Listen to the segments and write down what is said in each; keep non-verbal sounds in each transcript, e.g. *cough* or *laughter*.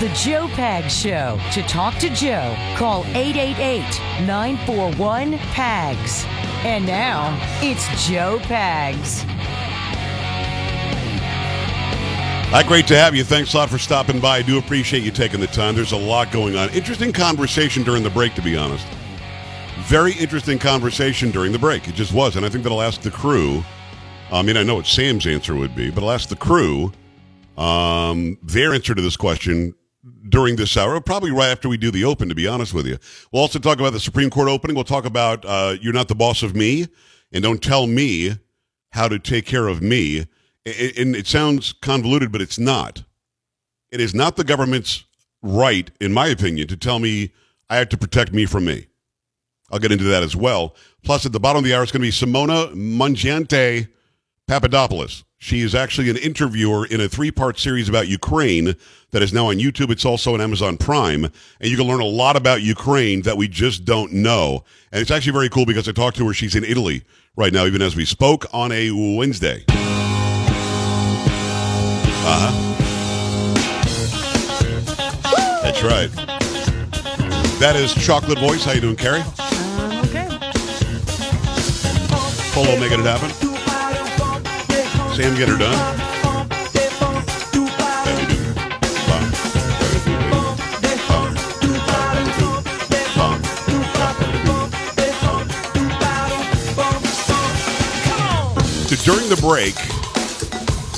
The Joe Pag Show. To talk to Joe, call 888 941 PAGS. And now, it's Joe Pags. Hi, great to have you. Thanks a lot for stopping by. I do appreciate you taking the time. There's a lot going on. Interesting conversation during the break, to be honest. Very interesting conversation during the break. It just was. And I think that I'll ask the crew. I mean, I know what Sam's answer would be, but I'll ask the crew um, their answer to this question during this hour, probably right after we do the open, to be honest with you. We'll also talk about the Supreme Court opening. We'll talk about uh, You're Not the Boss of Me, and don't tell me how to take care of me. And it sounds convoluted, but it's not. It is not the government's right, in my opinion, to tell me I have to protect me from me. I'll get into that as well. Plus, at the bottom of the hour, it's going to be Simona Mangiante Papadopoulos. She is actually an interviewer in a three part series about Ukraine that is now on YouTube. It's also on Amazon Prime. And you can learn a lot about Ukraine that we just don't know. And it's actually very cool because I talked to her. She's in Italy right now, even as we spoke on a Wednesday. Uh huh. That's right. That is Chocolate Voice. How you doing, Carrie? Um, okay. Polo making it happen. Sam get her done. So during the break,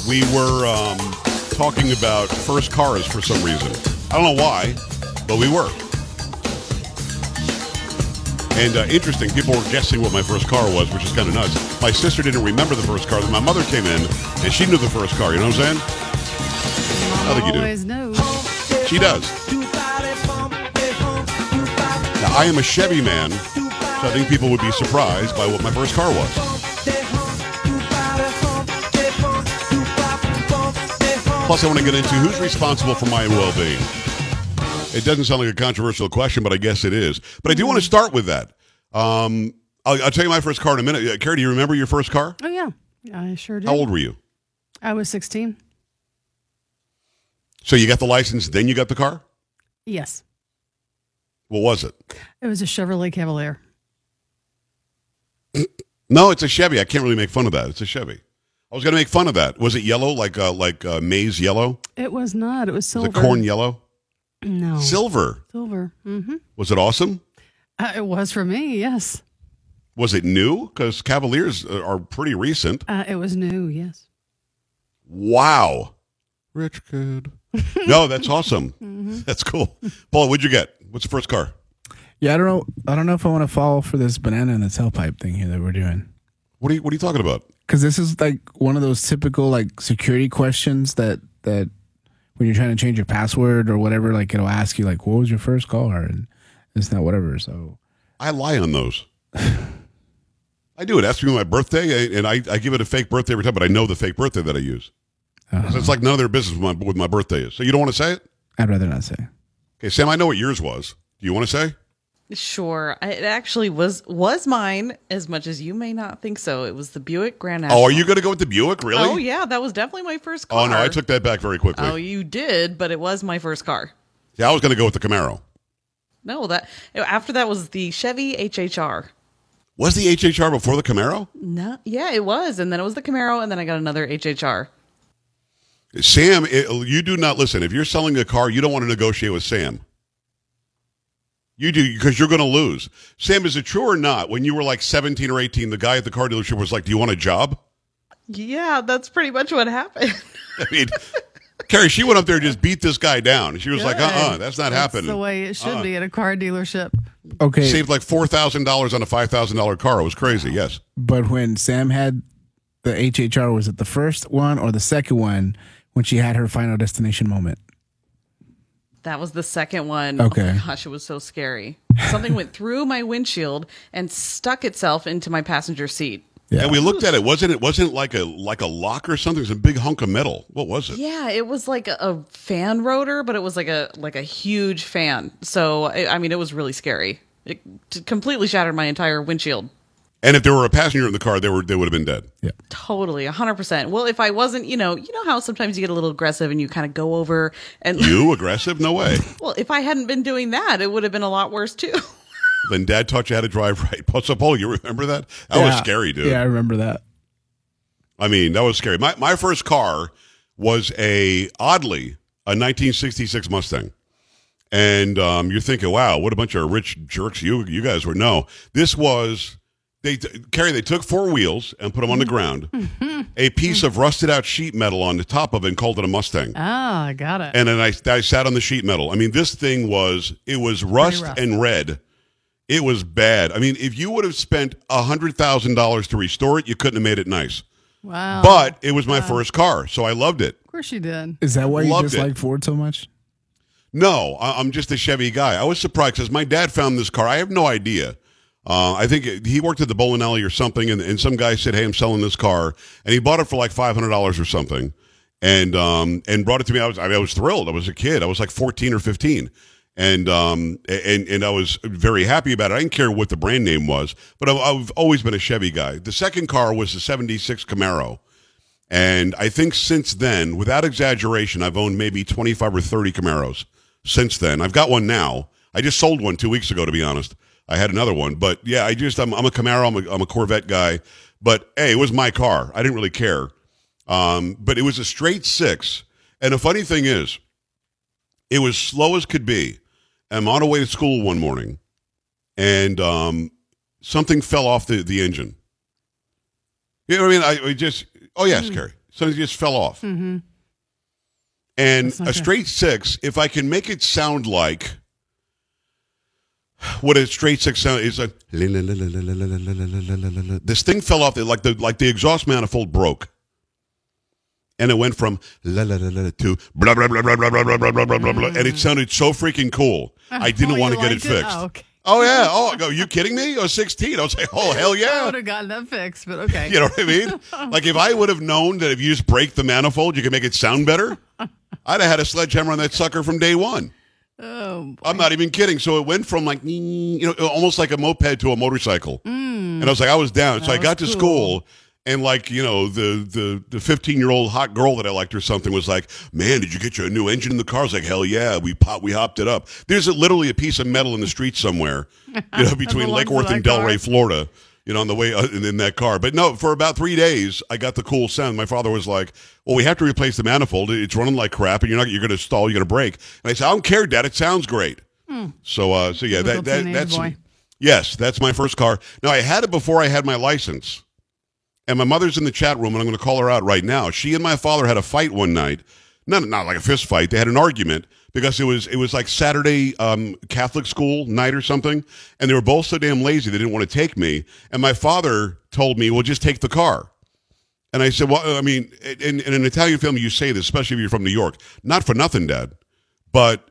we were um, talking about first cars for some reason. I don't know why, but we were. And uh, interesting, people were guessing what my first car was, which is kind of nuts. My sister didn't remember the first car. Then my mother came in, and she knew the first car. You know what I'm saying? I think you do. Always knows. She does. Now, I am a Chevy man, so I think people would be surprised by what my first car was. Plus, I want to get into who's responsible for my well being. It doesn't sound like a controversial question, but I guess it is. But I do want to start with that. Um, I'll, I'll tell you my first car in a minute. Uh, Carrie, do you remember your first car? Oh yeah, I sure do. How old were you? I was 16. So you got the license, then you got the car? Yes, What was it? it was a Chevrolet Cavalier. No, it's a Chevy. I can't really make fun of that. It's a Chevy. I was going to make fun of that. Was it yellow, like uh, like uh, maize yellow? It was not. It was Was silver. it corn yellow? No, Silver. silver. Mm-hmm. Was it awesome? Uh, it was for me. Yes, Was it new? Because Cavaliers uh, are pretty recent. uh, it was new. Yes. Wow. Rich kid. *laughs* no, that's awesome. *laughs* That's cool. Paul, what'd you get? What's the first car? Yeah, I don't know. I don't know if I want to fall for this banana in the tailpipe thing here that we're doing. What are you What are you talking about? Because this is like one of those typical like security questions that that when you're trying to change your password or whatever, like it'll ask you like, "What was your first car?" and it's not whatever. So I lie on those. *laughs* I do. It asks me my birthday, and I, I give it a fake birthday every time, but I know the fake birthday that I use. Uh-huh. So it's like none of their business with my, with my birthday is. So you don't want to say it? I'd rather not say. Okay, Sam, I know what yours was. Do you want to say? Sure. It actually was was mine as much as you may not think so. It was the Buick Grand Oh, are you going to go with the Buick? Really? Oh yeah, that was definitely my first car. Oh, no, I took that back very quickly. Oh, you did, but it was my first car. yeah, I was going to go with the Camaro. No, that after that was the Chevy HHR. Was the HHR before the Camaro? No, yeah, it was, and then it was the Camaro, and then I got another HHR. Sam, it, you do not listen. If you're selling a car, you don't want to negotiate with Sam. You do because you're going to lose. Sam, is it true or not? When you were like 17 or 18, the guy at the car dealership was like, "Do you want a job?" Yeah, that's pretty much what happened. *laughs* I mean, Carrie, she went up there and just beat this guy down. She was like, uh uh Good. that's not That's happening. the way it should be at a car dealership. Okay, Saved like $4,000 on a $5,000 car. It was crazy, yes. but when Sam had the HHR, was it the first one or the second one when she had her final destination moment? That was the second one. Okay. Oh my gosh, it was so scary. Something went through my windshield and stuck itself into my passenger seat. Yeah. And we looked at it. Wasn't it wasn't like a like a lock or something? It was a big hunk of metal. What was it? Yeah, it was like a, a fan rotor, but it was like a like a huge fan. So I, I mean, it was really scary. It completely shattered my entire windshield. And if there were a passenger in the car, they were they would have been dead. Yeah, totally, hundred percent. Well, if I wasn't, you know, you know how sometimes you get a little aggressive and you kind of go over and You *laughs* aggressive? No way. well, if I hadn't been doing that, it would have been a lot worse too. *laughs* then Dad taught you how to drive right. Potsapolo, you remember that? That was scary, dude. Yeah, I remember that. I mean, that was scary. My my first car was a oddly a 1966 Mustang, and um, you're thinking, wow, what a bunch of rich jerks you you guys were. No, this was they Carrie. They took four wheels and put them on the ground, a piece of rusted out sheet metal on the top of it, and called it a Mustang. Ah, I got it. And then I, I sat on the sheet metal. I mean, this thing was it was rust and red. It was bad. I mean, if you would have spent a hundred thousand dollars to restore it, you couldn't have made it nice. wow. But it was my first car, so I loved it. of course you did. Is that why you Loved just it. like Ford so much? No, I, I'm just a Chevy guy. I was surprised because my dad found this car. I have no idea. Uh, I think he worked at the bowling alley or something, and, and some guy said, "Hey, I'm selling this car," and he bought it for like five hundred dollars or something, and um, and brought it to me. I was I, mean, I was thrilled. I was a kid. I was like fourteen or fifteen, and um, and and I was very happy about it. I didn't care what the brand name was, but I've, I've always been a Chevy guy. The second car was the '76 Camaro. And I think since then, without exaggeration, I've owned maybe 25 or 30 Camaros since then. I've got one now. I just sold one two weeks ago, to be honest. I had another one. But yeah, I just, I'm, I'm a Camaro, I'm a, I'm a Corvette guy. But hey, it was my car. I didn't really care. Um, but it was a straight six. And the funny thing is, it was slow as could be. I'm on the way to school one morning, and um, something fell off the, the engine. You know what I mean? I, I just, oh yes, Carrie, something just fell off. Mm-hmm. And a straight six, if I can make it sound like what a straight six sound is, like this thing fell off. Like the like the exhaust manifold broke, and it went from la la la la to blah blah blah blah blah blah blah blah blah blah blah, and it sounded so freaking cool. I didn't Oh, want to get it fixed. Oh, okay. Oh yeah. Oh, I go, you kidding me? I was 16. I was like, oh hell yeah. I would have gotten that fixed, but okay. You know what I mean? like if I would have known that if you just break the manifold, you can make it sound better, I'd have had a sledgehammer on that sucker from day one. Oh, I'm not even kidding. So it went from like you know almost like a moped to a motorcycle, and I was like I was down. so I got to was school. And like you know, the the the fifteen year old hot girl that I liked or something was like, "Man, did you get your new engine in the car?" I was like, "Hell yeah, we pop, we hopped it up." There's a, literally a piece of metal in the street somewhere, you know, *laughs* between Lake Worth and Delray. Florida. You know, on the way uh, in, in that car. But no, for about three days, I got the cool sound. My father was like, "Well, we have to replace the manifold. It's running like crap, and you're not. You're going to stall. You're going to break." And I said, "I don't care, Dad. It sounds great." So, uh, so yeah, that, that that's boy. yes, that's my first car. Now I had it before I had my license, and my mother's in the chat room, and I'm going to call her out right now. She and my father had a fight one night, not not like a fist fight. They had an argument because it was it was like Saturday um, Catholic school night or something, and they were both so damn lazy they didn't want to take me. And my father told me, "Well, just take the car." And I said, "Well, I mean, in, in an Italian film, you say this, especially if you're from New York. Not for nothing, Dad, but."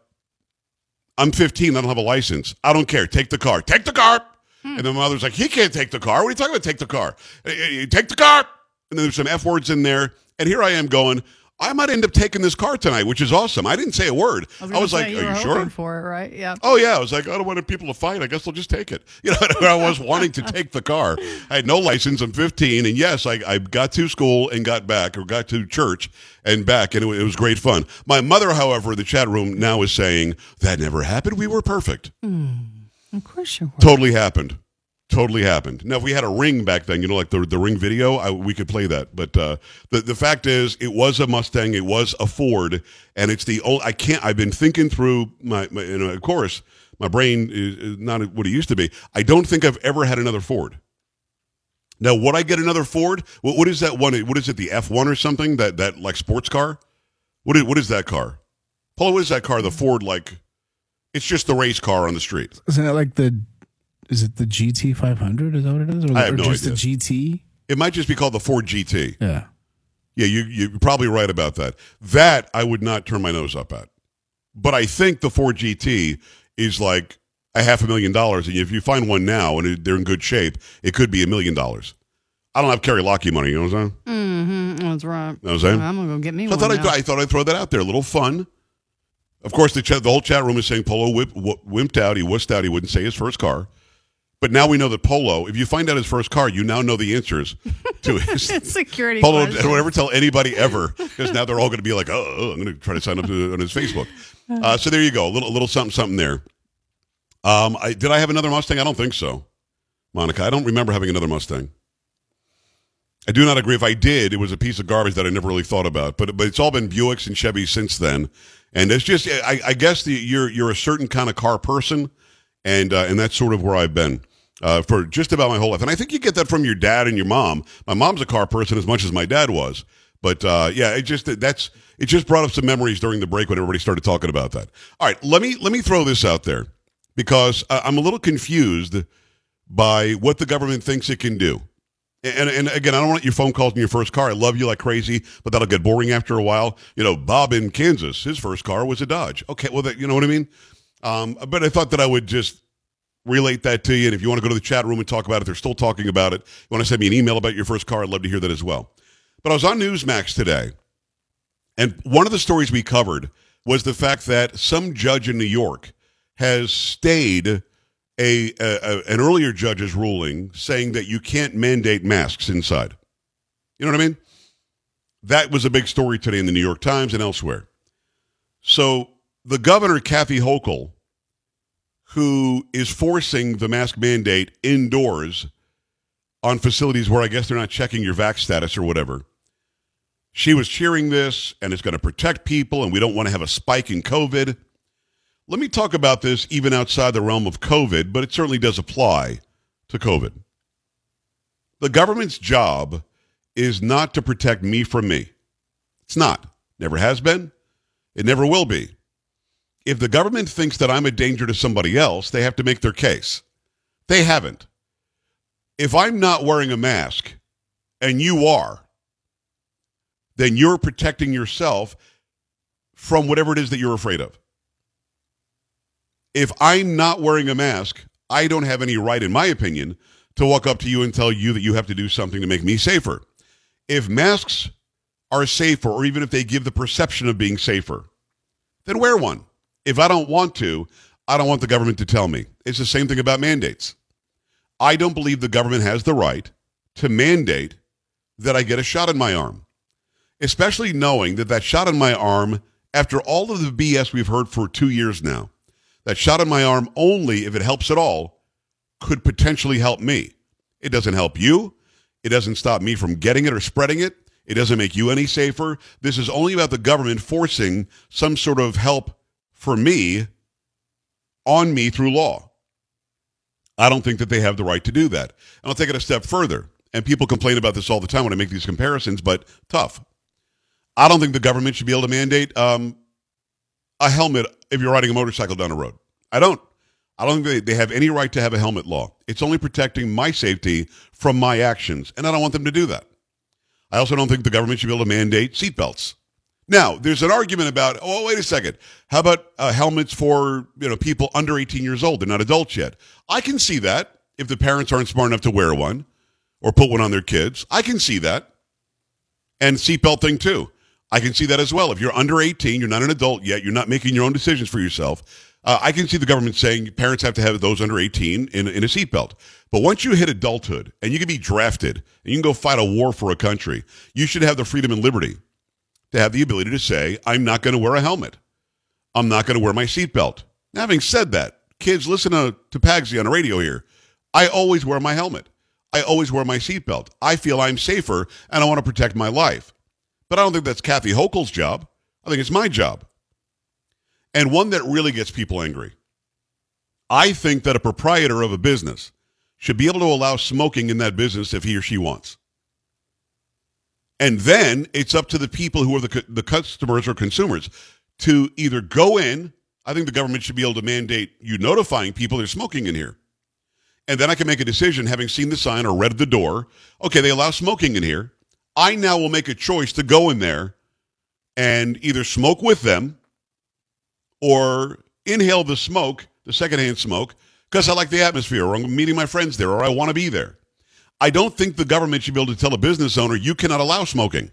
I'm 15. I don't have a license. I don't care. Take the car. Take the car. And then my mother's like, he can't take the car. What are you talking about? Take the car. Eh, eh, eh, Take the car. And then there's some F words in there. And here I am going, I might end up taking this car tonight, which is awesome. I didn't say a word. I was, gonna like, say, are you sure? for it, right? Yeah. Oh yeah, I was like, I don't want people to fight. I guess they'll just take it. *laughs* You know, I was wanting to take the car. I had no license. I'm 15, and yes, I, I got to school and got back, or got to church and back, and it, it was great fun. My mother, however, in the chat room now is saying that never happened. We were perfect. Hmm. Of course you were. Totally happened. Totally happened. Now, if we had a ring back then, you know, like the the ring video, I, we could play that. But uh, the the fact is, it was a Mustang, it was a Ford, and it's the old. I can't. I've been thinking through my, my you know, of course, my brain is, not what it used to be. I don't think I've ever had another Ford. Now, would I get another Ford? What, what is that one? What is it? The F one or something? That that like sports car? What is, what is that car? Polo, what is that car? The Ford, like, it's just the race car on the street. Isn't it like the? Is it the GT 500? Is that what it is? Or, I have or no just idea. the GT? It might just be called the Ford GT. Yeah. Yeah, you, you're probably right about that. That I would not turn my nose up at. But I think the Ford GT is like a half a million dollars. And if you find one now and they're in good shape, it could be a million dollars. I don't have Kerry Lockheed money, you know what I'm saying? Mm-hmm. That's right. You know what I'm saying? I'm gonna go get me So I one. thought I'd, now. I thought I'd throw that out there. A little fun. Of course, the, chat, the whole chat room is saying Polo whip, wh- wimped out. He wussed out. He wouldn't say his first car. But now we know that Polo, if you find out his first car, you now know the answers to *laughs* his. Security. Polo question. don't ever tell anybody ever because now they're all going to be like, oh, oh, I'm going to try to sign up to, on his Facebook. Uh, so there you go, a little, a little something, something there. Um, I, did I have another Mustang? I don't think so, Monica. I don't remember having another Mustang. I do not agree. If I did, it was a piece of garbage that I never really thought about. But but it's all been Buicks and Chevys since then, and it's just I, I guess the, you're you're a certain kind of car person, and uh, and that's sort of where I've been uh, for just about my whole life. And I think you get that from your dad and your mom. My mom's a car person as much as my dad was. But uh, yeah, it just that's it just brought up some memories during the break when everybody started talking about that. All right, let me let me throw this out there because uh, I'm a little confused by what the government thinks it can do. And, and again, I don't want your phone calls in your first car. I love you like crazy, but that'll get boring after a while. You know, Bob in Kansas, his first car was a Dodge. Okay, well, that, you know what I mean? Um, but I thought that I would just relate that to you. And if you want to go to the chat room and talk about it, they're still talking about it. You want to send me an email about your first car, I'd love to hear that as well. But I was on Newsmax today, and one of the stories we covered was the fact that some judge in New York has stayed a, a, a- an earlier judge's ruling saying that you can't mandate masks inside. You know what I mean? That was a big story today in the New York Times and elsewhere. So the governor, Kathy Hochul, who is forcing the mask mandate indoors on facilities where I guess they're not checking your vax status or whatever. She was cheering this, and it's going to protect people, and we don't want to have a spike in COVID. Let me talk about this even outside the realm of COVID, but it certainly does apply to COVID. The government's job is not to protect me from me. It's not. Never has been. It never will be. If the government thinks that I'm a danger to somebody else, they have to make their case. They haven't. If I'm not wearing a mask and you are, then you're protecting yourself from whatever it is that you're afraid of. If I'm not wearing a mask, I don't have any right, in my opinion, to walk up to you and tell you that you have to do something to make me safer. If masks are safer, or even if they give the perception of being safer, then wear one. If I don't want to, I don't want the government to tell me. It's the same thing about mandates. I don't believe the government has the right to mandate that I get a shot in my arm, especially knowing that that shot in my arm, after all of the BS we've heard for two years now, that shot in my arm only if it helps at all could potentially help me. It doesn't help you. It doesn't stop me from getting it or spreading it. It doesn't make you any safer. This is only about the government forcing some sort of help for me on me through law. I don't think that they have the right to do that. And I'll take it a step further. And people complain about this all the time when I make these comparisons, but tough. I don't think the government should be able to mandate um, a helmet if you're riding a motorcycle down the road. I don't. I don't think they, they have any right to have a helmet law. It's only protecting my safety from my actions, and I don't want them to do that. I also don't think the government should be able to mandate seatbelts. Now, there's an argument about, oh, wait a second. How about uh, helmets for you know people under 18 years old? They're not adults yet. I can see that if the parents aren't smart enough to wear one or put one on their kids. I can see that. And seatbelt thing too. I can see that as well. If you're under 18, you're not an adult yet, you're not making your own decisions for yourself. Uh, I can see the government saying parents have to have those under 18 in, in a seatbelt. But once you hit adulthood and you can be drafted and you can go fight a war for a country, you should have the freedom and liberty to have the ability to say, I'm not going to wear a helmet. I'm not going to wear my seatbelt. Having said that, kids, listen to, to Pagsy on the radio here. I always wear my helmet. I always wear my seatbelt. I feel I'm safer and I want to protect my life. But I don't think that's Kathy Hochul's job. I think it's my job. And one that really gets people angry. I think that a proprietor of a business should be able to allow smoking in that business if he or she wants. And then it's up to the people who are the, the customers or consumers to either go in. I think the government should be able to mandate you notifying people they're smoking in here. And then I can make a decision, having seen the sign or read the door. Okay, they allow smoking in here. I now will make a choice to go in there and either smoke with them or inhale the smoke, the secondhand smoke, because I like the atmosphere or I'm meeting my friends there or I want to be there. I don't think the government should be able to tell a business owner you cannot allow smoking.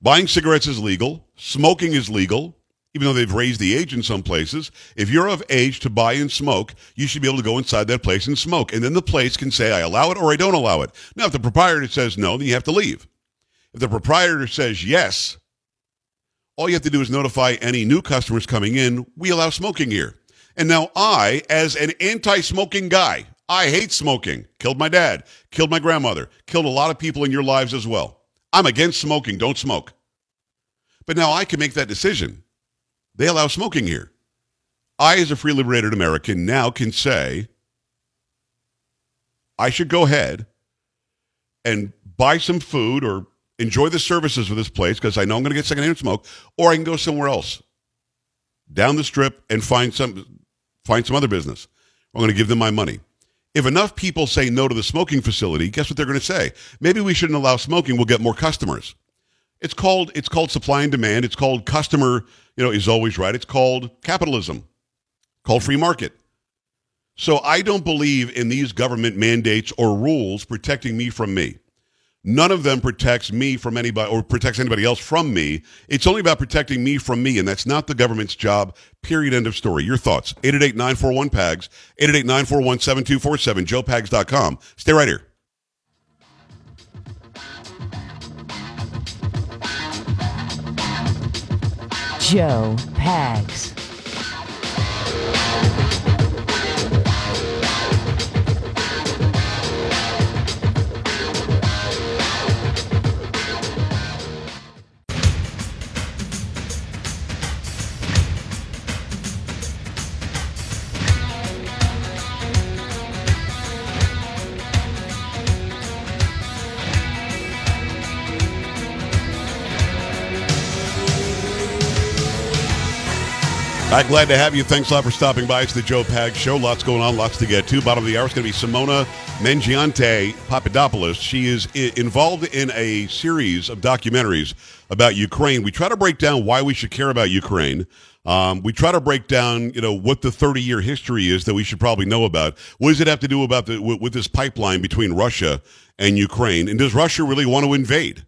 Buying cigarettes is legal, smoking is legal, even though they've raised the age in some places. If you're of age to buy and smoke, you should be able to go inside that place and smoke. And then the place can say, I allow it or I don't allow it. Now, if the proprietor says no, then you have to leave. If the proprietor says yes, all you have to do is notify any new customers coming in, we allow smoking here. And now I, as an anti-smoking guy, I hate smoking. Killed my dad, killed my grandmother, killed a lot of people in your lives as well. I'm against smoking. Don't smoke. But now I can make that decision. They allow smoking here. I, as a free liberated American, now can say I should go ahead and buy some food or enjoy the services of this place because I know I'm going to get secondhand smoke, or I can go somewhere else down the strip and find some find some other business. I'm going to give them my money. If enough people say no to the smoking facility, guess what they're going to say? Maybe we shouldn't allow smoking. We'll get more customers. It's called it's called supply and demand. It's called customer, you know, is always right. It's called capitalism. Called free market. So I don't believe in these government mandates or rules protecting me from me. None of them protects me from anybody or protects anybody else from me. It's only about protecting me from me, and that's not the government's job. Period. End of story. Your thoughts. 888-941-PAGS, 888-941-7247, joepags.com. Stay right here. Joe Pags. I'm glad to have you. Thanks a lot for stopping by. It's the Joe Pag Show. Lots going on, lots to get to. Bottom of the hour is going to be Simona Mangiante Papadopoulos. She is I- involved in a series of documentaries about Ukraine. We try to break down why we should care about Ukraine. Um, we try to break down, you know, what the 30-year history is that we should probably know about. What does it have to do about the with this pipeline between Russia and Ukraine? And does Russia really want to invade?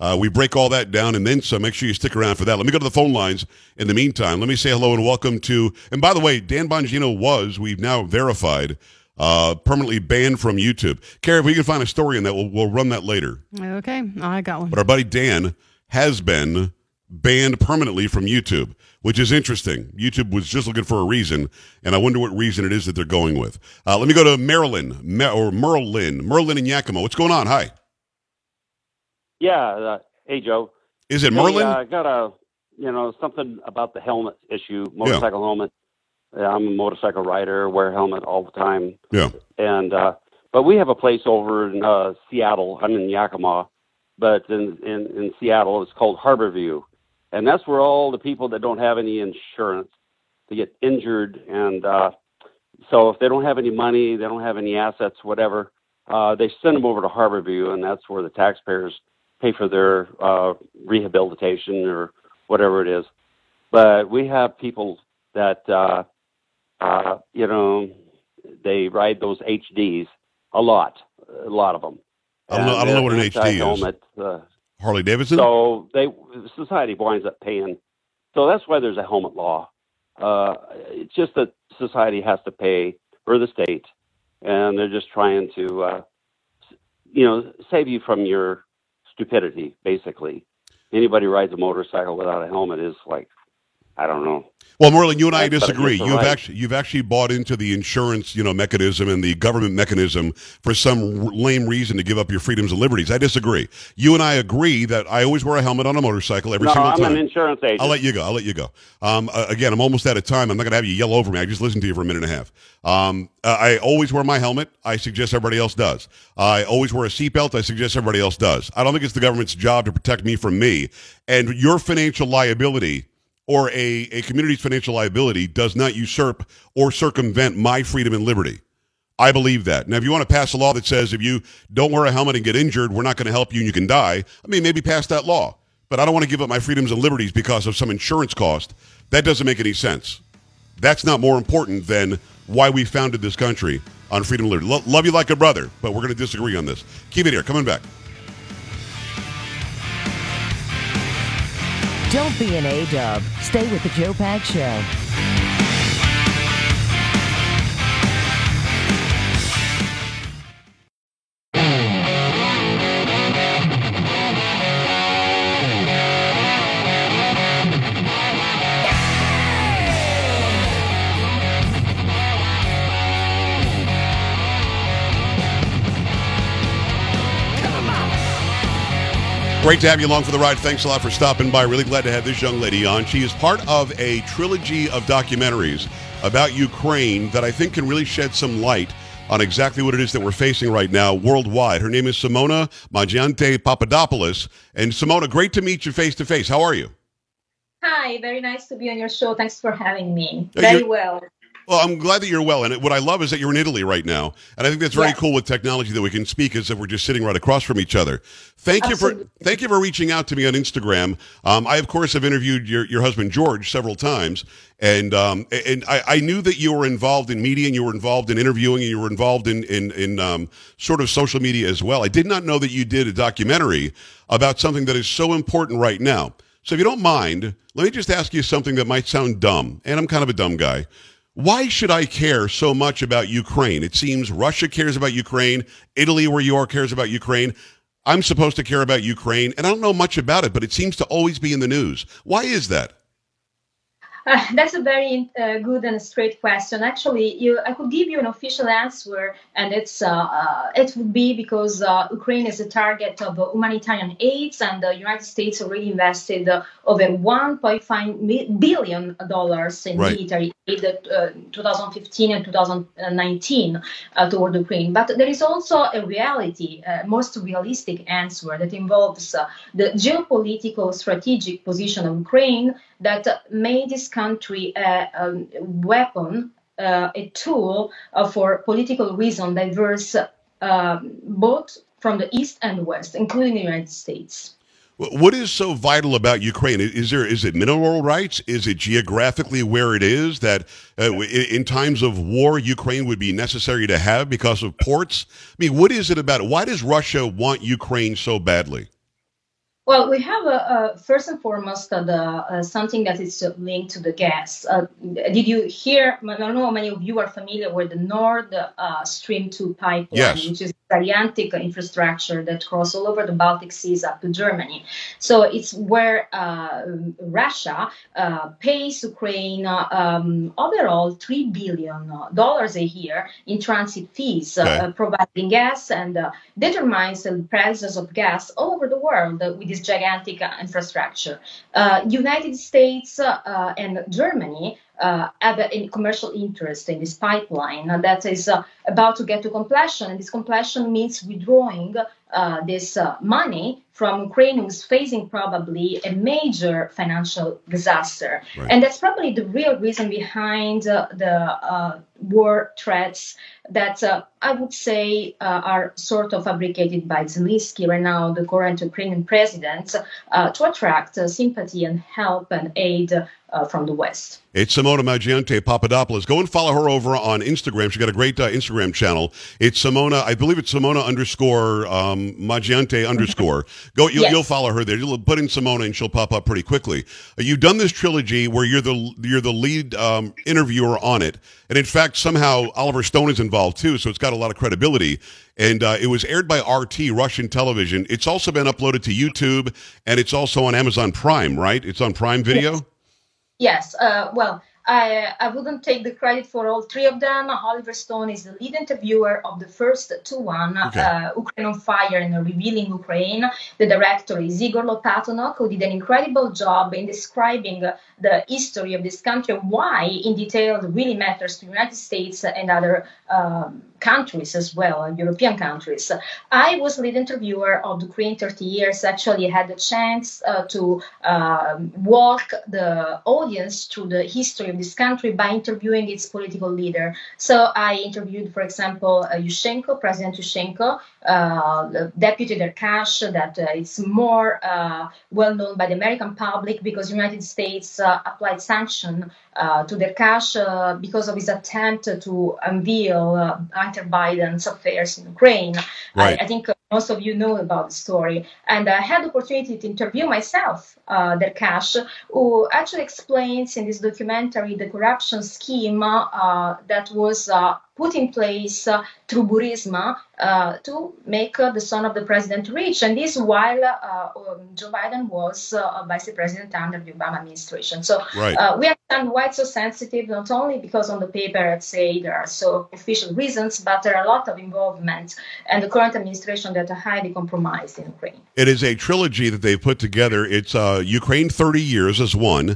Uh, we break all that down and then so Make sure you stick around for that. Let me go to the phone lines in the meantime. Let me say hello and welcome to. And by the way, Dan Bongino was, we've now verified, uh, permanently banned from YouTube. Carrie, if we can find a story in that, we'll, we'll run that later. Okay, I got one. But our buddy Dan has been banned permanently from YouTube, which is interesting. YouTube was just looking for a reason, and I wonder what reason it is that they're going with. Uh, let me go to Marilyn, or Merlin, Merlin in Yakima. What's going on? Hi. Yeah. Uh, hey, Joe. Is it Hey, Merlin? uh, got a, you know, something about the helmet issue, motorcycle helmet. Yeah, I'm a motorcycle rider, wear a helmet all the time, yeah. and uh, but we have a place over in uh, Seattle. I'm in Yakima, but in, in in Seattle, it's called Harborview, and that's where all the people that don't have any insurance they get injured, and uh, so if they don't have any money, they don't have any assets, whatever, uh, they send them over to Harborview, and that's where the taxpayers pay for their uh, rehabilitation or whatever it is. But we have people that uh, uh, you know they ride those HDs a lot, a lot of them. I don't know- I don't know what an HD is. Uh, Harley Davidson? so they society winds up paying. So that's why there's a helmet law. Uh, it's just that society has to pay for the state, and they're just trying to, uh, you know, save you from your stupidity. Basically, anybody rides a motorcycle without a helmet is like I don't know. Well, Merlin, you and I but disagree. You've right. actually you've actually bought into the insurance, you know, mechanism and the government mechanism for some lame reason to give up your freedoms and liberties. I disagree. You and I agree that I always wear a helmet on a motorcycle every no, single I'm time. an insurance agent. I'll let you go. I'll let you go. Um, uh, again, I'm almost out of time. I'm not going to have you yell over me. I just listened to you for a minute and a half. Um, uh, I always wear my helmet. I suggest everybody else does. I always wear a seatbelt. I suggest everybody else does. I don't think it's the government's job to protect me from me. And your financial liability or a, a community's financial liability does not usurp or circumvent my freedom and liberty. I believe that. Now, if you want to pass a law that says if you don't wear a helmet and get injured, we're not going to help you and you can die, I mean, maybe pass that law. But I don't want to give up my freedoms and liberties because of some insurance cost. That doesn't make any sense. That's not more important than why we founded this country on freedom and liberty. Lo- love you like a brother, but we're going to disagree on this. Keep it here. Coming back. Don't be an A-dub. Stay with the Joe Pag Show. Great to have you along for the ride. Thanks a lot for stopping by. Really glad to have this young lady on. She is part of a trilogy of documentaries about Ukraine that I think can really shed some light on exactly what it is that we're facing right now worldwide. Her name is Simona Mangiante Papadopoulos. And Simona, great to meet you face to face. How are you? Hi, very nice to be on your show. Thanks for having me. Very well. Well, I'm glad that you're well. And what I love is that you're in Italy right now. And I think that's very Yeah. cool with technology that we can speak as if we're just sitting right across from each other. Thank you for thank you for reaching out to me on Instagram. Um, I of course have interviewed your, your husband George several times, and um, and I, I knew that you were involved in media and you were involved in interviewing and you were involved in in, in um, sort of social media as well. I did not know that you did a documentary about something that is so important right now. So if you don't mind, let me just ask you something that might sound dumb, and I'm kind of a dumb guy. Why should I care so much about Ukraine? It seems Russia cares about Ukraine, Italy, where you are, cares about Ukraine. I'm supposed to care about Ukraine, and I don't know much about it, but it seems to always be in the news. Why is that? Uh, *laughs* that's a very uh, good and straight question. Actually, you, I could give you an official answer, and it's uh, uh, it would be because uh, Ukraine is a target of uh, humanitarian aid, and the United States already invested uh, over 1.5 billion dollars in Right. military aid uh, 2015 and 2019 uh, toward Ukraine. But there is also a reality, uh, most realistic answer that involves uh, the geopolitical strategic position of Ukraine that uh, made this country a um, weapon, uh, a tool uh, for political reason diverse uh, both from the east and west, including the United States. What is so vital about Ukraine? Is there is it mineral rights? Is it geographically where it is that uh, in times of war Ukraine would be necessary to have because of ports? I mean, what is it about? Why does Russia want Ukraine so badly? Well, we have uh, uh, first and foremost uh, the uh, something that is linked to the gas. Uh, did you hear? I don't know how many of you are familiar with the Nord uh, Stream 2 pipeline, Yes. which is gigantic infrastructure that crosses all over the Baltic seas up to Germany. So it's where uh, Russia uh, pays Ukraine uh, um, overall three billion dollars a year in transit fees, Okay. uh, providing gas and uh, determines the prices of gas all over the world with this gigantic uh, infrastructure. Uh, United States and Germany uh, have a, commercial interest in this pipeline that is uh, about to get to completion, and this completion means withdrawing uh, this uh, money from Ukraine, who's facing probably a major financial disaster, Right. and that's probably the real reason behind uh, the uh, war threats that uh, I would say uh, are sort of fabricated by Zelensky right now, the current Ukrainian president, uh, to attract uh, sympathy and help and aid uh, from the West. It's Simona Mangiante Papadopoulos. Go and follow her over on Instagram. She's got a great uh, Instagram channel. It's Simona, I believe it's Simona underscore um, Mangiante underscore. *laughs* Go, you'll, Yes. you'll follow her there. You'll put in Simona and she'll pop up pretty quickly. Uh, you've done this trilogy where you're the you're the lead um, interviewer on it, and in fact somehow Oliver Stone is involved too, so it's got a lot of credibility. And uh, it was aired by RT Russian television. It's also been uploaded to YouTube, and it's also on Amazon Prime. Right? It's on Prime Video. Yes. Uh, well, I, I wouldn't take the credit for all three of them. Oliver Stone is the lead interviewer of the first two one, Okay. uh, Ukraine on Fire and Revealing Ukraine. The director is Igor Lopatonok, who did an incredible job in describing the history of this country, why in detail it really matters to the United States and other um, countries as well, uh, European countries. I was lead interviewer of Ukraine 30 years. Actually, had the chance uh, to um, walk the audience through the history of this country by interviewing its political leader. So I interviewed, for example, uh, Yushchenko, President Yushchenko, uh, Deputy Derkash, that uh, it's more uh, well known by the American public because the United States uh, applied sanction uh, to Derkash uh, because of his attempt to unveil uh, Hunter Biden's affairs in Ukraine. Right. I, I think most of you know about the story. And I had the opportunity to interview myself, uh, Derkash, who actually explains in this documentary the corruption scheme uh, that was uh, put in place uh, through Burisma uh, to make uh, the son of the president rich. And this while uh, um, Joe Biden was uh, vice president under the Obama administration. So Right. uh, we understand why it's so sensitive, not only because on the paper I'd say there are so official reasons, but there are a lot of involvement and the current administration that are highly compromised in Ukraine. It is a trilogy that they've put together. It's uh, Ukraine 30 Years as one,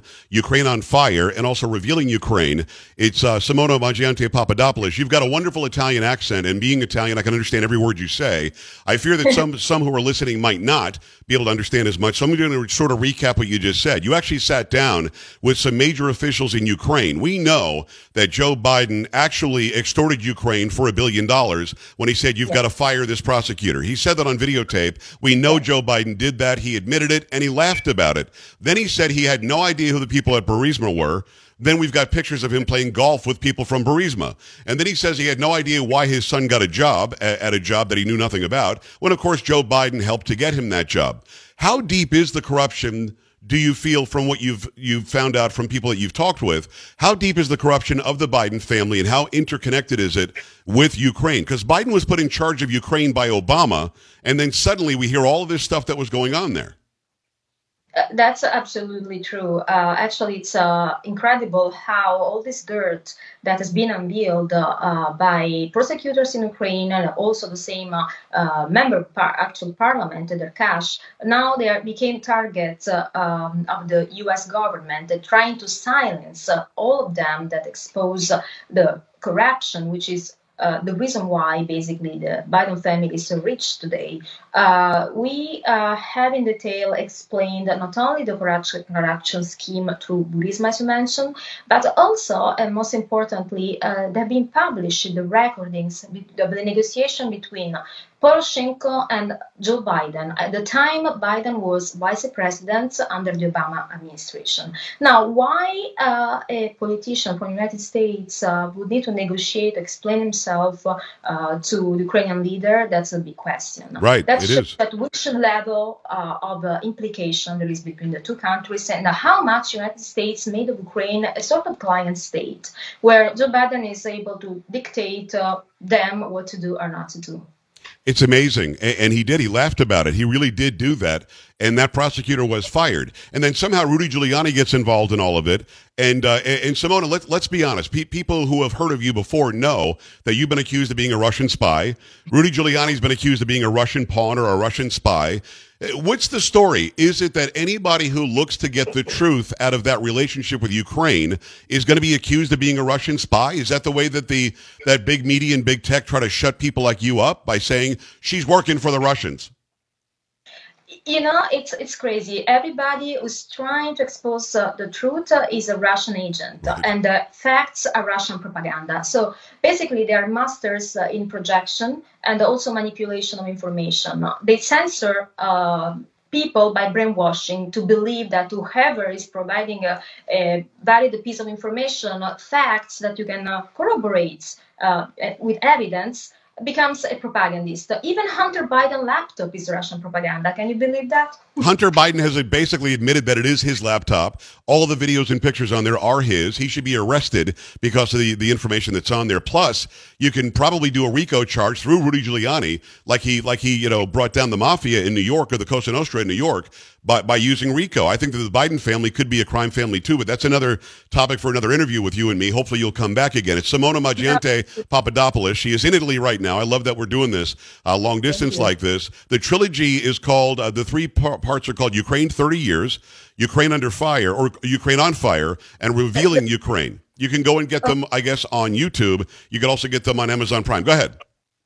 Ukraine on Fire, and also Revealing Ukraine. It's uh, Simona Mangiante Papadopoulos. You've got a wonderful Italian accent, and being Italian, I can understand every word you say. I fear that some, *laughs* some who are listening might not be able to understand as much. So I'm going to sort of recap what you just said. You actually sat down with some major officials in Ukraine. We know that Joe Biden actually extorted Ukraine for a billion dollars when he said, You've got to fire this prosecutor. He said that on videotape. We know Joe Biden did that. He admitted it and he laughed about it. Then he said he had no idea who the people at Burisma were. Then we've got pictures of him playing golf with people from Burisma. And then he says he had no idea why his son got a job at a job that he knew nothing about, when of course Joe Biden helped to get him that job. How deep is the corruption do you feel from what you've you've found out from people that you've talked with? How deep is the corruption of the Biden family and how interconnected is it with Ukraine? Because Biden was put in charge of Ukraine by Obama, and then suddenly we hear all of this stuff that was going on there. Uh, That's absolutely true. Uh, actually, it's uh, incredible how all this dirt that has been unveiled uh, uh, by prosecutors in Ukraine and also the same uh, member par- actual parliament, Derkash, now they are, became targets um, of the U.S. government, trying to silence all of them that expose the corruption, which is uh, the reason why basically the Biden family is so rich today. Uh, we uh, have in detail explained not only the corruption, scheme through Burisma, as you mentioned, but also, and most importantly, uh, there have been published the recordings of the negotiation between Poroshenko and Joe Biden. At the time, Biden was vice president under the Obama administration. Now, why uh, a politician from the United States uh, would need to negotiate, explain himself uh, to the Ukrainian leader? That's a big question. Right, That it is. at which level uh, of uh, implication there is between the two countries and how much United States made of Ukraine a sort of client state, where Joe Biden is able to dictate uh, them what to do or not to do. It's amazing. A- And he did. He laughed about it. He really did do that. And that prosecutor was fired. And then somehow Rudy Giuliani gets involved in all of it. And, uh, and and Simona, let, let's be honest. Pe- people who have heard of you before know that you've been accused of being a Russian spy. Rudy Giuliani's been accused of being a Russian pawn or a Russian spy. What's the story? Is it that anybody who looks to get the truth out of that relationship with Ukraine is going to be accused of being a Russian spy? Is that the way that the that big media and big tech try to shut people like you up by saying she's working for the Russians? You know it's it's crazy. Everybody who's trying to expose uh, the truth uh, is a russian agent and the facts are russian propaganda. So basically they are masters uh, in projection and also manipulation of information. They censor uh, people by brainwashing to believe that whoever is providing a, a valid piece of information uh, facts that you can uh, corroborate uh, with evidence becomes a propagandist. Even Hunter Biden laptop is Russian propaganda. Can you believe that? Hunter Biden has basically admitted that it is his laptop. All the videos and pictures on there are his. He should be arrested because of the, the information that's on there. Plus, you can probably do a RICO charge through Rudy Giuliani, like he like he you know brought down the mafia in New York or the Cosa Nostra in New York by, by using RICO. I think that the Biden family could be a crime family too, but that's another topic for another interview with you and me. Hopefully you'll come back again. It's Simona Mangiante Papadopoulos. She is in Italy right now. I love that we're doing this uh, long distance like this. The trilogy is called, uh, the three par- parts are called Ukraine 30 Years, Ukraine Under Fire, or Ukraine on Fire, and Revealing Ukraine. You can go and get them, I guess, on YouTube. You can also get them on Amazon Prime. Go ahead.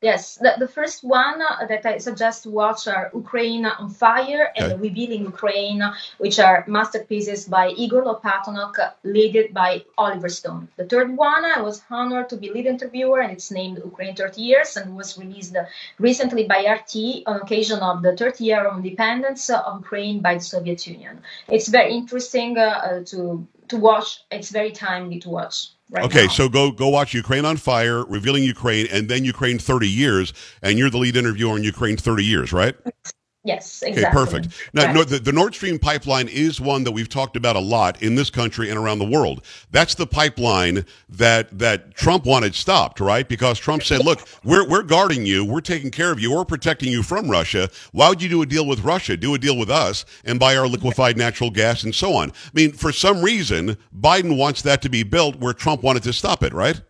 Yes, the, the first one uh, that I suggest to watch are Ukraine on Fire and Okay. Revealing Ukraine, which are masterpieces by Igor Lopatonok, led by Oliver Stone. The third one, I was honored to be lead interviewer, and it's named Ukraine 30 Years and was released recently by RT on occasion of the 30 year of independence of Ukraine by the Soviet Union. It's very interesting uh, uh, to to watch. It's very timely to watch. Right Okay, now. so go go watch Ukraine on Fire, Revealing Ukraine, and then Ukraine 30 Years, and you're the lead interviewer on Ukraine 30 Years, right? Yes, Okay, perfect. Now, Right. no, the, the Nord Stream pipeline is one that we've talked about a lot in this country and around the world. That's the pipeline that that Trump wanted stopped, right? Because Trump said, "Look, we're we're guarding you, we're taking care of you, we're protecting you from Russia. Why would you do a deal with Russia? Do a deal with us and buy our liquefied natural gas and so on." I mean, for some reason, Biden wants that to be built where Trump wanted to stop it, right?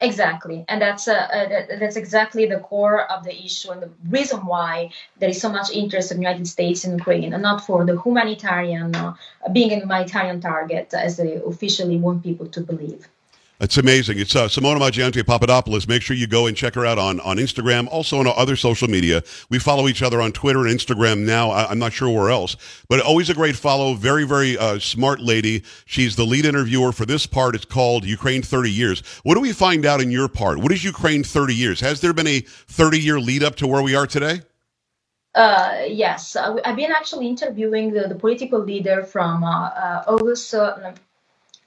Exactly, and that's uh, uh, that- that's exactly the core of the issue and the reason why there is so much interest in the United States in Ukraine, and not for the humanitarian, uh, being a humanitarian target as they officially want people to believe. It's amazing. It's uh, Simona Mangiante Papadopoulos. Make sure you go and check her out on, on Instagram, also on other social media. We follow each other on Twitter and Instagram now. I, I'm not sure where else, but always a great follow. Very, very uh, smart lady. She's the lead interviewer for this part. It's called Ukraine 30 Years. What do we find out in your part? What is Ukraine 30 Years? Has there been a 30 year lead up to where we are today? Uh, yes, uh, I've been actually interviewing the, the political leader from uh, uh, August.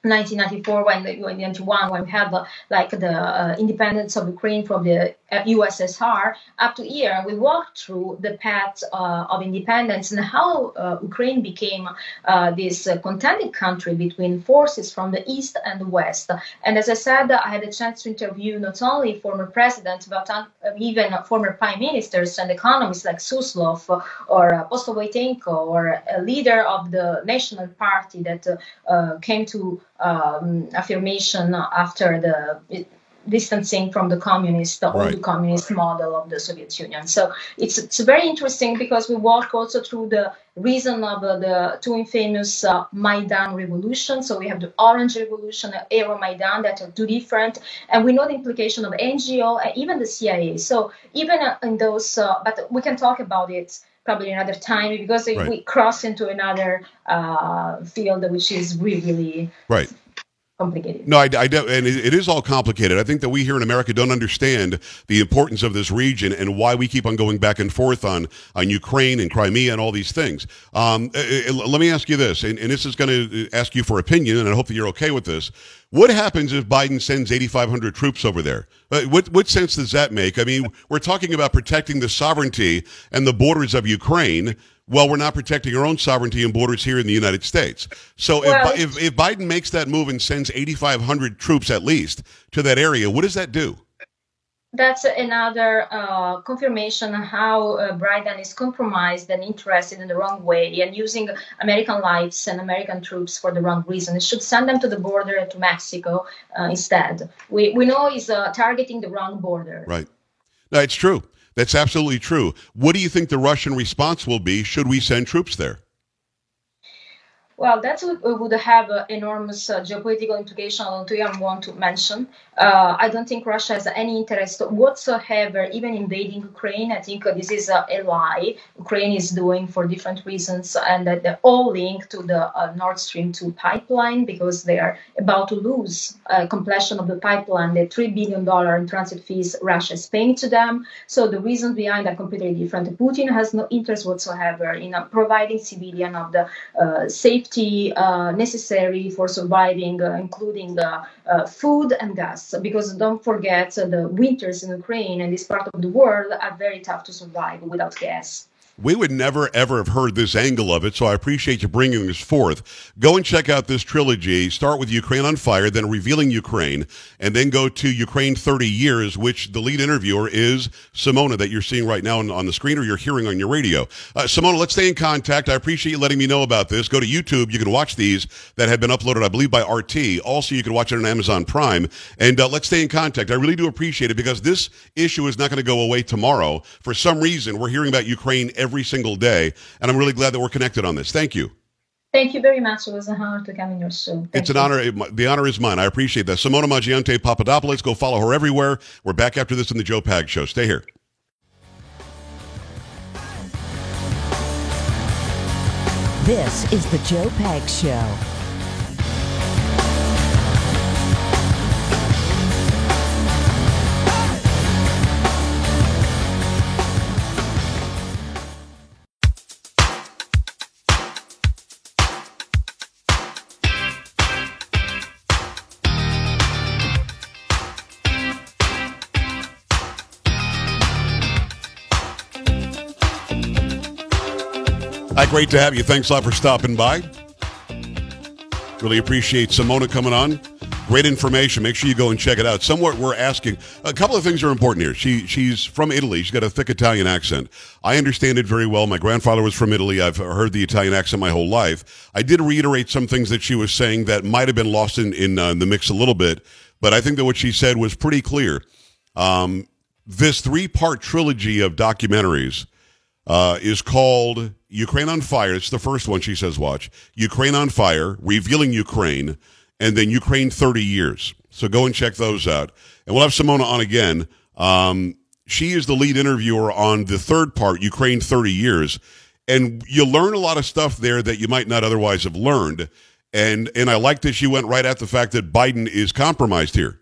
Uh, 1994 when the, when 91 when we had like the uh, independence of Ukraine from the uh, USSR up to here we walked through the path uh, of independence and how uh, Ukraine became uh, this uh, contended country between forces from the east and the west. And as I said I had a chance to interview not only former presidents but uh, even former prime ministers and economists like Suslov or uh, Postoloitenko or a leader of the National Party that came to um, affirmation after the distancing from the communist, the Right. old communist model of the Soviet Union. So it's it's very interesting because we walk also through the reason of uh, the two infamous uh, Maidan revolution. So we have the Orange Revolution and Euro Maidan that are two different, and we know the implication of NGO and even the CIA. So even uh, in those, uh, but we can talk about it probably another time because Right. we cross into another uh, field which is really, really Right. Complicated. No, I, I don't, and it, it is all complicated. I think that we here in America don't understand the importance of this region and why we keep on going back and forth on on Ukraine and Crimea and all these things. Um, uh, uh, let me ask you this, and, and this is going to ask you for opinion, and I hope that you're okay with this. What happens if Biden sends 8,500 troops over there? What what sense does that make? I mean, we're talking about protecting the sovereignty and the borders of Ukraine. Well, we're not protecting our own sovereignty and borders here in the United States. So if, Well- Bi- if, if Biden makes that move and sends 8,500 troops at least to that area, what does that do? That's another uh, confirmation how uh, Biden is compromised and interested in the wrong way and using American lives and American troops for the wrong reason. It should send them to the border to Mexico uh, instead. We, we know he's uh, targeting the wrong border. Right. No, it's true. That's absolutely true. What do you think the Russian response will be should we send troops there? Well, that would, would have uh, enormous uh, geopolitical implication we don't want to mention. Uh, I don't think Russia has any interest whatsoever, even invading Ukraine. I think uh, this is uh, a lie. Ukraine is doing for different reasons, and that they're all linked to the uh, Nord Stream 2 pipeline because they are about to lose uh, completion of the pipeline, the $3 billion in transit fees Russia is paying to them. So the reasons behind are completely different. Putin has no interest whatsoever in uh, providing civilian of the uh, safe safety uh, necessary for surviving, uh, including uh, food and gas. Because don't forget, the winters in Ukraine and this part of the world are very tough to survive without gas. We would never, ever have heard this angle of it, so I appreciate you bringing this forth. Go and check out this trilogy. Start with Ukraine on Fire, then Revealing Ukraine, and then go to Ukraine 30 Years, which the lead interviewer is Simona, that you're seeing right now on, on the screen or you're hearing on your radio. Uh, Simona, let's stay in contact. I appreciate you letting me know about this. Go to YouTube. You can watch these that have been uploaded, I believe, by RT. Also, you can watch it on Amazon Prime. And uh, let's stay in contact. I really do appreciate it because this issue is not going to go away tomorrow. For some reason, we're hearing about Ukraine every single day. And I'm really glad that we're connected on this. Thank you. Thank you very much. It was an honor to come in your show. Thank it's an you. honor. The honor is mine. I appreciate that. Simona Mangiante Papadopoulos. Go follow her everywhere. We're back after this in the Joe Pags Show. Stay here. This is the Joe Pags Show. Hi, great to have you. Thanks a lot for stopping by. Really appreciate Simona coming on. Great information. Make sure you go and check it out. Somewhat we're asking a couple of things are important here. She she's from Italy. She's got a thick Italian accent. I understand it very well. My grandfather was from Italy. I've heard the Italian accent my whole life. I did reiterate some things that she was saying that might have been lost in in uh, the mix a little bit, but I think that what she said was pretty clear. Um, this three part trilogy of documentaries uh, is called Ukraine on Fire. It's the first one she says, watch. Ukraine on Fire, Revealing Ukraine, and then Ukraine 30 Years. So go and check those out. And we'll have Simona on again. Um, she is the lead interviewer on the third part, Ukraine 30 Years. And you learn a lot of stuff there that you might not otherwise have learned. And, and I like that she went right at the fact that Biden is compromised here.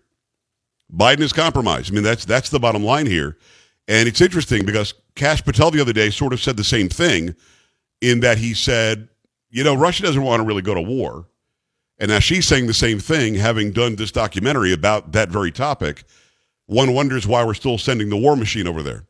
Biden is compromised. I mean, that's, that's the bottom line here. And it's interesting because Cash Patel the other day sort of said the same thing in that he said, you know, Russia doesn't want to really go to war. And now she's saying the same thing, having done this documentary about that very topic. One wonders why we're still sending the war machine over there,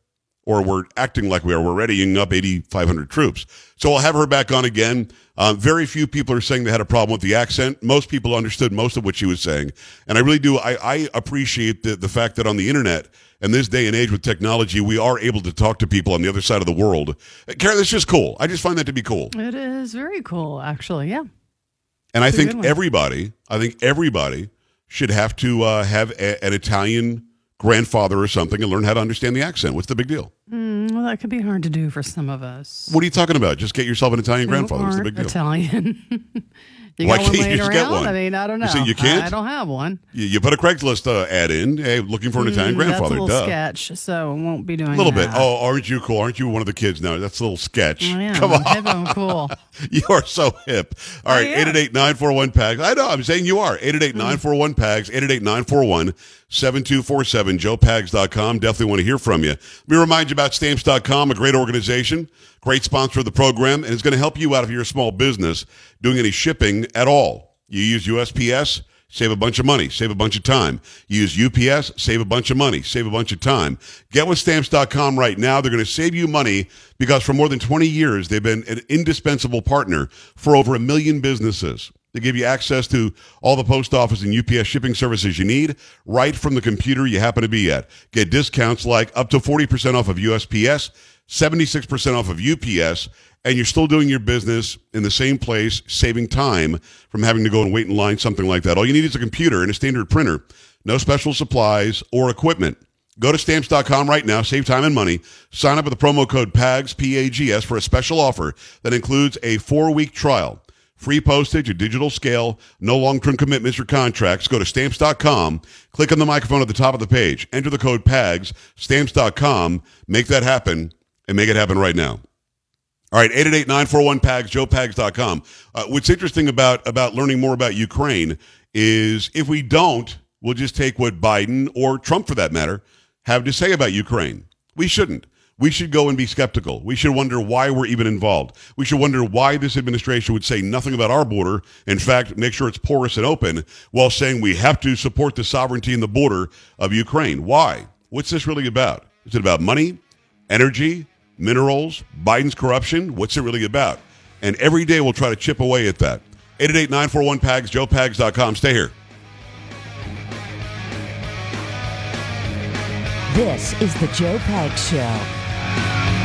or we're acting like we are. We're readying up 8,500 troops. So I'll have her back on again. Uh, very few people are saying they had a problem with the accent. Most people understood most of what she was saying. And I really do. I, I appreciate the, the fact that on the internet, and this day and age with technology, we are able to talk to people on the other side of the world. Karen, that's just cool. I just find that to be cool. It is very cool, actually. Yeah. And I think everybody, I think everybody should have to uh, have a, an Italian grandfather or something and learn how to understand the accent. What's the big deal? Mm, well, that could be hard to do for some of us. What are you talking about? Just get yourself an Italian grandfather. What's the big deal? Italian. *laughs* you Why got one can't you just get around? one? I mean, I don't know. You say you can't? I, I don't have one. You, you put a Craigslist uh, ad in, hey, looking for an Italian Mm, grandfather. That's a little Duh. sketch, so I won't be doing A little bit. Oh, aren't you cool? Aren't you one of the kids now? That's a little sketch. I am. Come I'm on. hip cool. *laughs* You are so hip. All right, I am. 888 941 PAGS. I know, I'm saying you are. 888 941 PAGS, 888 941 7247, joepags.com. Definitely want to hear from you. Let me remind you about stamps.com, a great organization, great sponsor of the program, and it's going to help you out if you're a small business doing any shipping at all. You use USPS, save a bunch of money, save a bunch of time. Use UPS, save a bunch of money, save a bunch of time. Get with stamps.com right now. They're going to save you money because for more than 20 years, they've been an indispensable partner for over a million businesses. They give you access to all the post office and UPS shipping services you need right from the computer you happen to be at. Get discounts like up to 40% off of USPS, 76% off of UPS, and you're still doing your business in the same place, saving time from having to go and wait in line, something like that. All you need is a computer and a standard printer, no special supplies or equipment. Go to stamps.com right now, save time and money. Sign up with the promo code PAGS, P-A-G-S, for a special offer that includes a four-week trial. Free postage, a digital scale, no long-term commitments or contracts. Go to stamps.com, click on the microphone at the top of the page, enter the code PAGS, stamps.com, make that happen, and make it happen right now. All right, 888-941-PAGS, joepags.com. Uh, what's interesting about, about learning more about Ukraine is if we don't, we'll just take what Biden or Trump, for that matter, have to say about Ukraine. We shouldn't. We should go and be skeptical. We should wonder why we're even involved. We should wonder why this administration would say nothing about our border. In fact, make sure it's porous and open while saying we have to support the sovereignty and the border of Ukraine. Why? What's this really about? Is it about money, energy, minerals, Biden's corruption? What's it really about? And every day we'll try to chip away at that. 888-941-PAGS, joepags.com. Stay here. This is the Joe Pags Show. Bye.